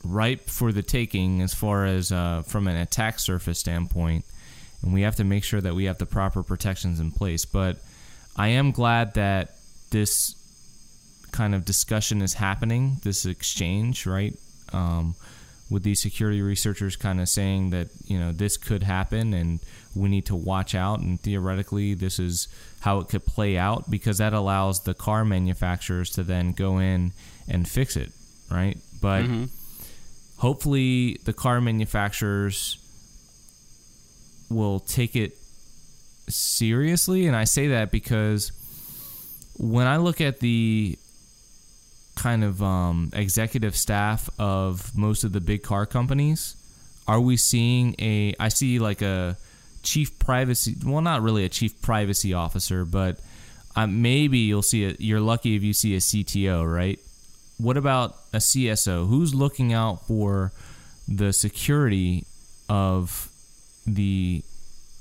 ripe for the taking as far as uh, from an attack surface standpoint, and we have to make sure that we have the proper protections in place. But I am glad that this kind of discussion is happening, this exchange, right? Um, with these security researchers kind of saying that you know this could happen and we need to watch out and theoretically this is how it could play out because that allows the car manufacturers to then go in and fix it right but mm-hmm. hopefully the car manufacturers will take it seriously and i say that because when i look at the kind of um, executive staff of most of the big car companies? Are we seeing a? I see like a chief privacy. Well, not really a chief privacy officer, but uh, maybe you'll see it. You're lucky if you see a CTO, right? What about a CSO? Who's looking out for the security of the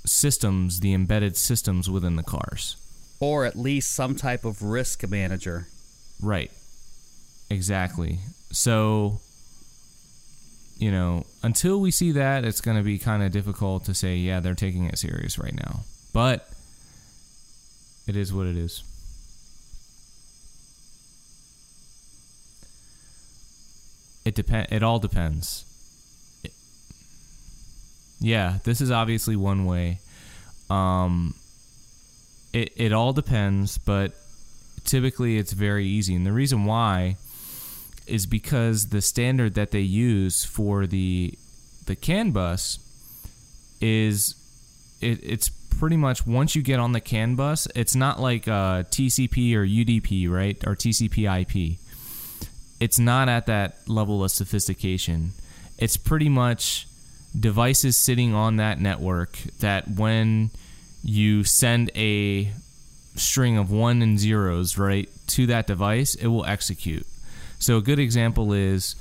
systems, the embedded systems within the cars? Or at least some type of risk manager. Right. Exactly. So, you know, until we see that, it's going to be kind of difficult to say, yeah, they're taking it serious right now. But it is what it is. It depend. It all depends. It, yeah, this is obviously one way. Um, it it all depends, but typically it's very easy. And the reason why is because the standard that they use for the the CAN bus is it, it's pretty much once you get on the CAN bus, it's not like uh, TCP or UDP, right? Or TCP IP. It's not at that level of sophistication. It's pretty much devices sitting on that network that when you send a string of one and zeros, right, to that device, it will execute. So a good example is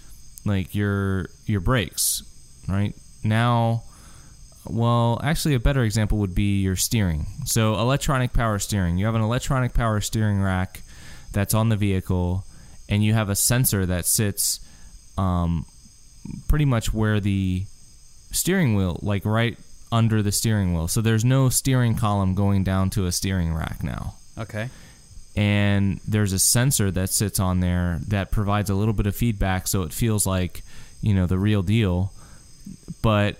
like your your brakes, right? Now well, actually, a better example would be your steering. So, electronic power steering. You have an electronic power steering rack that's on the vehicle, and you have a sensor that sits um, pretty much where the steering wheel, like right under the steering wheel. So, there's no steering column going down to a steering rack now. Okay. And there's a sensor that sits on there that provides a little bit of feedback so it feels like, you know, the real deal. But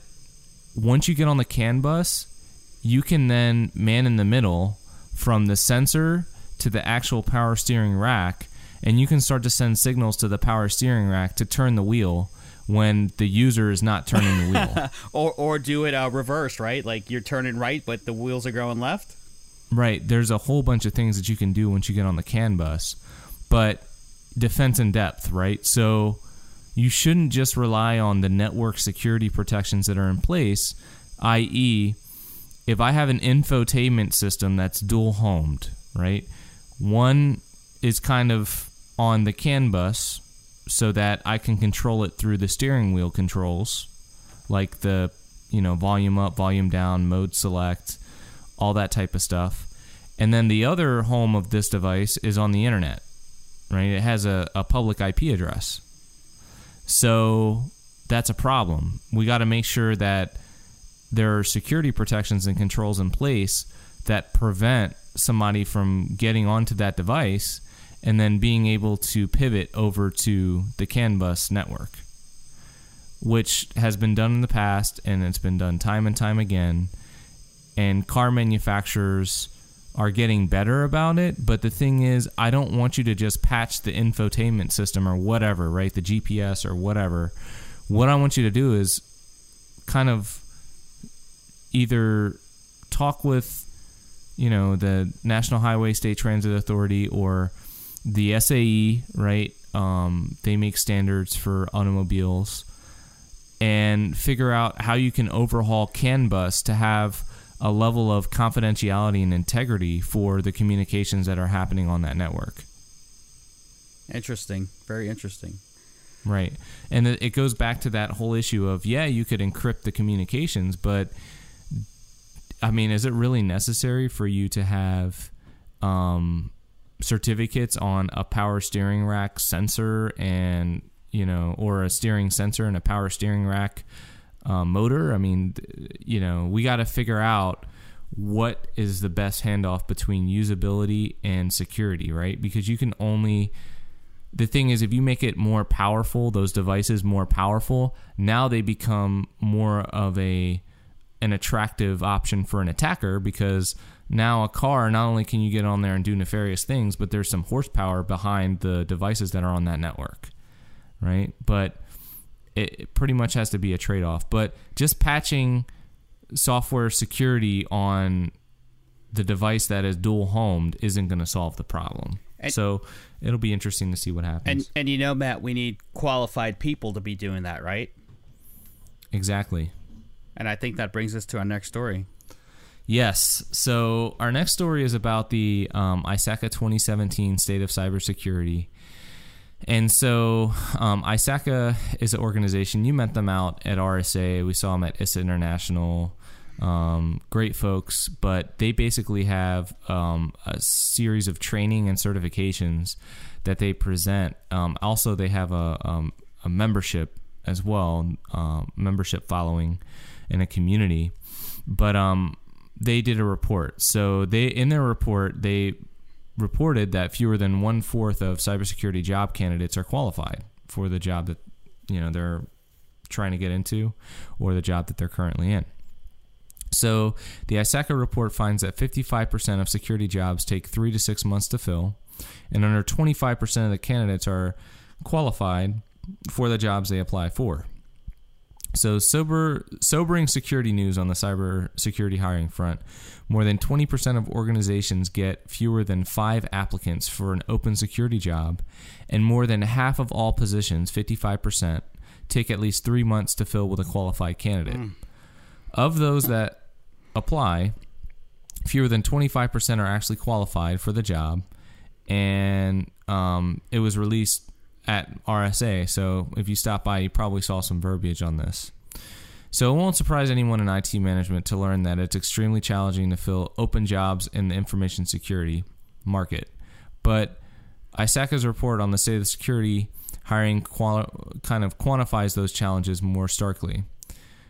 once you get on the CAN bus, you can then man in the middle from the sensor to the actual power steering rack, and you can start to send signals to the power steering rack to turn the wheel when the user is not turning the wheel. or or do it uh, reverse, right? Like you're turning right, but the wheels are going left. Right. There's a whole bunch of things that you can do once you get on the CAN bus, but defense in depth, right? So you shouldn't just rely on the network security protections that are in place, i.e., if I have an infotainment system that's dual homed, right? One is kind of on the CAN bus so that I can control it through the steering wheel controls, like the, you know, volume up, volume down, mode select, all that type of stuff. And then the other home of this device is on the internet, right? It has a, a public IP address. So that's a problem. We got to make sure that there are security protections and controls in place that prevent somebody from getting onto that device and then being able to pivot over to the CAN bus network, which has been done in the past and it's been done time and time again. And car manufacturers are getting better about it. But the thing is, I don't want you to just patch the infotainment system or whatever, right? The GPS or whatever. What I want you to do is kind of either talk with, you know, the National Highway State Transit Authority or the SAE, right? Um, they make standards for automobiles and figure out how you can overhaul CAN bus to have a level of confidentiality and integrity for the communications that are happening on that network. Interesting. Very interesting. Right. And it goes back to that whole issue of yeah, you could encrypt the communications, but I mean, is it really necessary for you to have um, certificates on a power steering rack sensor and, you know, or a steering sensor and a power steering rack uh, motor. I mean, you know, we got to figure out what is the best handoff between usability and security, right? Because you can only the thing is if you make it more powerful, those devices more powerful, now they become more of a an attractive option for an attacker because now a car not only can you get on there and do nefarious things, but there's some horsepower behind the devices that are on that network, right? But it, it pretty much has to be a trade off. But just patching software security on the device that is dual homed isn't going to solve the problem. And, so it'll be interesting to see what happens. And and you know, Matt, we need qualified people to be doing that, right? Exactly. And I think that brings us to our next story. Yes. So our next story is about the um, ISACA 2017 State of Cybersecurity. And so, um, ISACA is an organization. You met them out at RSA. We saw them at ISA International. Um, great folks, but they basically have um, a series of training and certifications that they present. Um, also, they have a, um, a membership as well, uh, membership following in a community. But they did a report. So they in their report they reported that fewer than one fourth of cybersecurity job candidates are qualified for the job that you know they're trying to get into or the job that they're currently in. So the ISACA report finds that 55% of security jobs take three to six months to fill. and under 25% of the candidates are qualified for the jobs they apply for. So, sober, sobering security news on the cyber security hiring front. More than 20% of organizations get fewer than five applicants for an open security job, and more than half of all positions, 55%, take at least three months to fill with a qualified candidate. Of those that apply, fewer than 25% are actually qualified for the job, and um, it was released at RSA. So if you stop by, you probably saw some verbiage on this. So it won't surprise anyone in IT management to learn that it's extremely challenging to fill open jobs in the information security market. But ISACA's report on the state of security hiring quali- kind of quantifies those challenges more starkly.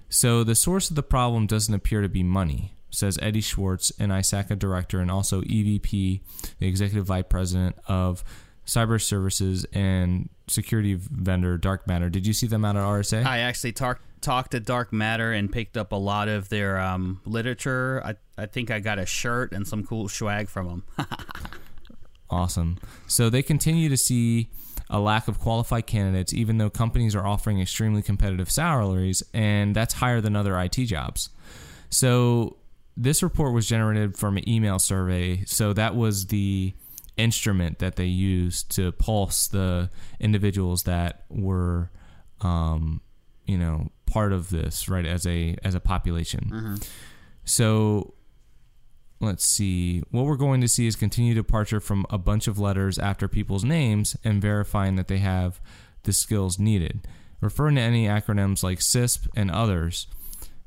So the source of the problem doesn't appear to be money, says Eddie Schwartz, an ISACA director and also EVP, the executive vice president of cyber services and security vendor Dark Matter. Did you see them out at RSA? I actually talked talked to Dark Matter and picked up a lot of their um, literature. I I think I got a shirt and some cool swag from them. Awesome. So they continue to see a lack of qualified candidates, even though companies are offering extremely competitive salaries, and that's higher than other IT jobs. So this report was generated from an email survey. So that was the instrument that they used to pulse the individuals that were, um, you know, part of this, right, as a as a population. So let's see. What we're going to see is continued departure from a bunch of letters after people's names and verifying that they have the skills needed, referring to any acronyms like CISP and others.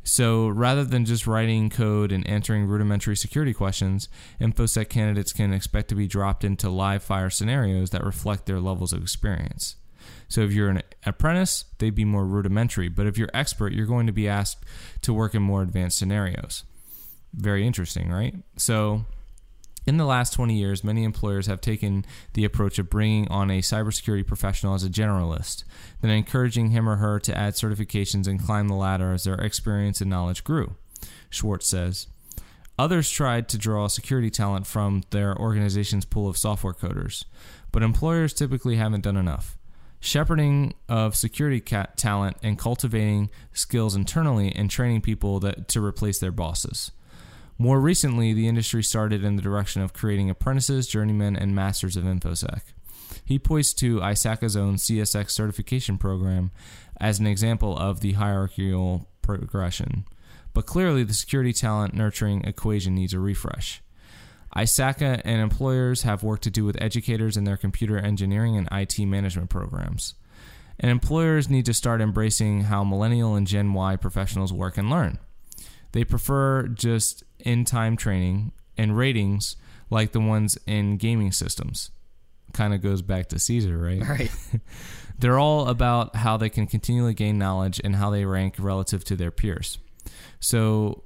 So rather than just writing code and answering rudimentary security questions, InfoSec candidates can expect to be dropped into live fire scenarios that reflect their levels of experience. So if you're an apprentice, they'd be more rudimentary, but if you're expert, you're going to be asked to work in more advanced scenarios. Very interesting, right? So, in the last 20 years, many employers have taken the approach of bringing on a cybersecurity professional as a generalist, then encouraging him or her to add certifications and climb the ladder as their experience and knowledge grew. Schwartz says. Others tried to draw security talent from their organization's pool of software coders, but employers typically haven't done enough. Shepherding of security talent and cultivating skills internally and training people that, to replace their bosses. More recently, the industry started in the direction of creating apprentices, journeymen, and masters of InfoSec. He points to ISACA's own CSX certification program as an example of the hierarchical progression. But clearly, the security talent nurturing equation needs a refresh. ISACA and employers have work to do with educators in their computer engineering and IT management programs. And employers need to start embracing how millennial and Gen Y professionals work and learn. They prefer just in time training and ratings like the ones in gaming systems. Kind of goes back to Caesar, right? right. They're all about how they can continually gain knowledge and how they rank relative to their peers. So,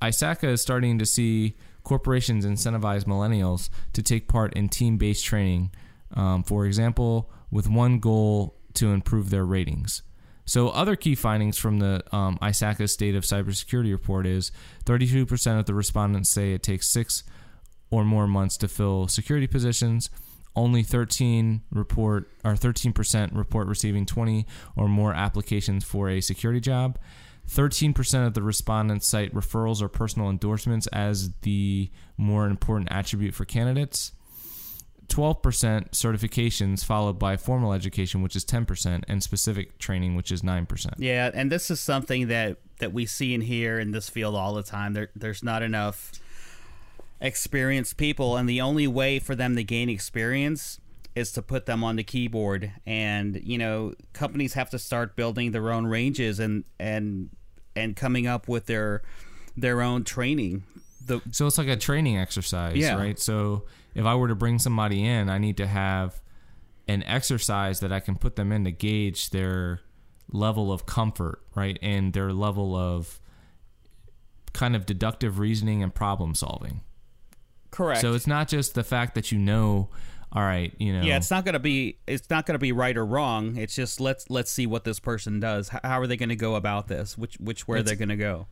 ISACA is starting to see corporations incentivize millennials to take part in team based training, um, for example, with one goal to improve their ratings. So, other key findings from the um, ISACA State of Cybersecurity report is 32% of the respondents say it takes six or more months to fill security positions. Only 13 report or 13% report receiving 20 or more applications for a security job. 13% of the respondents cite referrals or personal endorsements as the more important attribute for candidates. 12% certifications, followed by formal education, which is 10%, and specific training, which is 9%. Yeah, and this is something that that we see in here in this field all the time. There, there's not enough experienced people, and the only way for them to gain experience is to put them on the keyboard. And you know, companies have to start building their own ranges and and and coming up with their their own training. The So it's like a training exercise, Yeah. right? So if I were to bring somebody in, I need to have an exercise that I can put them in to gauge their level of comfort, right? And their level of kind of deductive reasoning and problem solving. correct. So it's not just the fact that you know, all right, you know, yeah, it's not gonna be it's not gonna be right or wrong. It's just let's let's see what this person does. How are they gonna go about this? Which which where they're gonna go?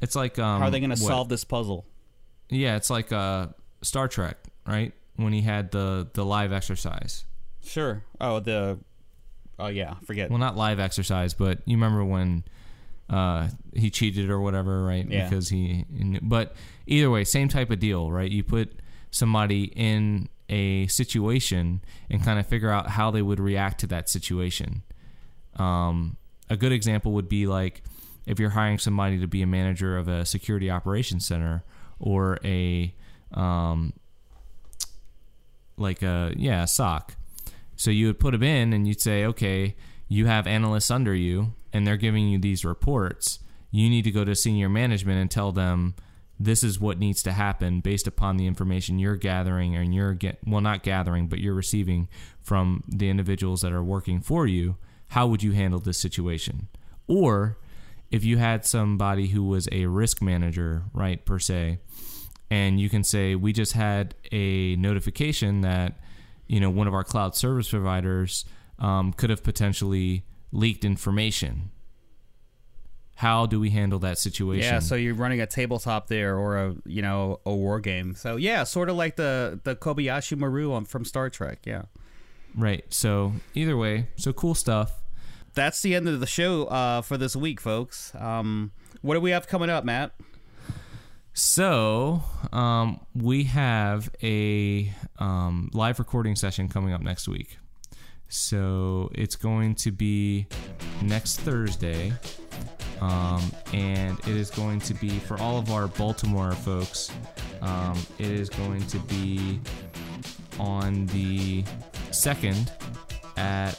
it's like um, How are they gonna solve this puzzle? Yeah, it's like uh, Star Trek, right? when he had the the live exercise. Sure. Oh, the. Oh yeah, forget. Well, not live exercise, but you remember when uh, he cheated or whatever, right? Yeah. Because he. But either way, same type of deal, right? You put somebody in a situation and kind of figure out how they would react to that situation. Um, a good example would be like if you're hiring somebody to be a manager of a security operations center or a um, like a yeah a SOC. So you would put them in and you'd say, okay, you have analysts under you and they're giving you these reports. You need to go to senior management and tell them this is what needs to happen based upon the information you're gathering and you're get well not gathering but you're receiving from the individuals that are working for you how would you handle this situation or if you had somebody who was a risk manager right per se and you can say we just had a notification that you know one of our cloud service providers um, could have potentially leaked information how do we handle that situation Yeah, so you're running a tabletop there or a you know a war game. So yeah, sort of like the the Kobayashi Maru on, from Star Trek. Yeah, right so either way so cool stuff that's the end of the show uh, for this week, folks. Um, what do we have coming up, Matt? So um, we have a um, live recording session coming up next week. So it's going to be next Thursday, um, and it is going to be for all of our Baltimore folks. Um, it is going to be on the second at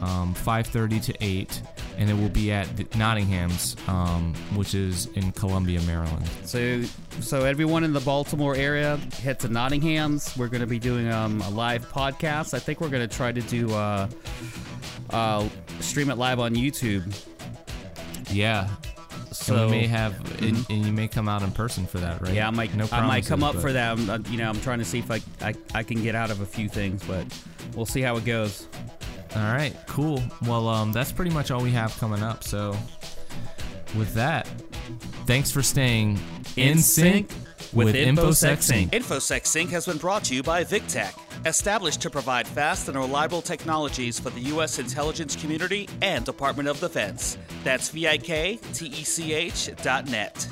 um, 5:30 to 8, and it will be at Nottingham's, um, which is in Columbia, Maryland. So, so everyone in the Baltimore area, head to Nottingham's. We're going to be doing um, a live podcast. I think we're going to try to do uh, uh, stream it live on YouTube. Yeah. So and we may have, and, and you may come out in person for that, right? yeah, I might No I might come up promises, for that. I'm, you know, I'm trying to see if I, I I can get out of a few things, but we'll see how it goes. All right, cool. Well, um, that's pretty much all we have coming up. So, with that, thanks for staying in, sync with InfoSec Sync. InfoSec Sync has been brought to you by VikTech, established to provide fast and reliable technologies for the U.S. intelligence community and Department of Defense. That's V I K T E C H dot net.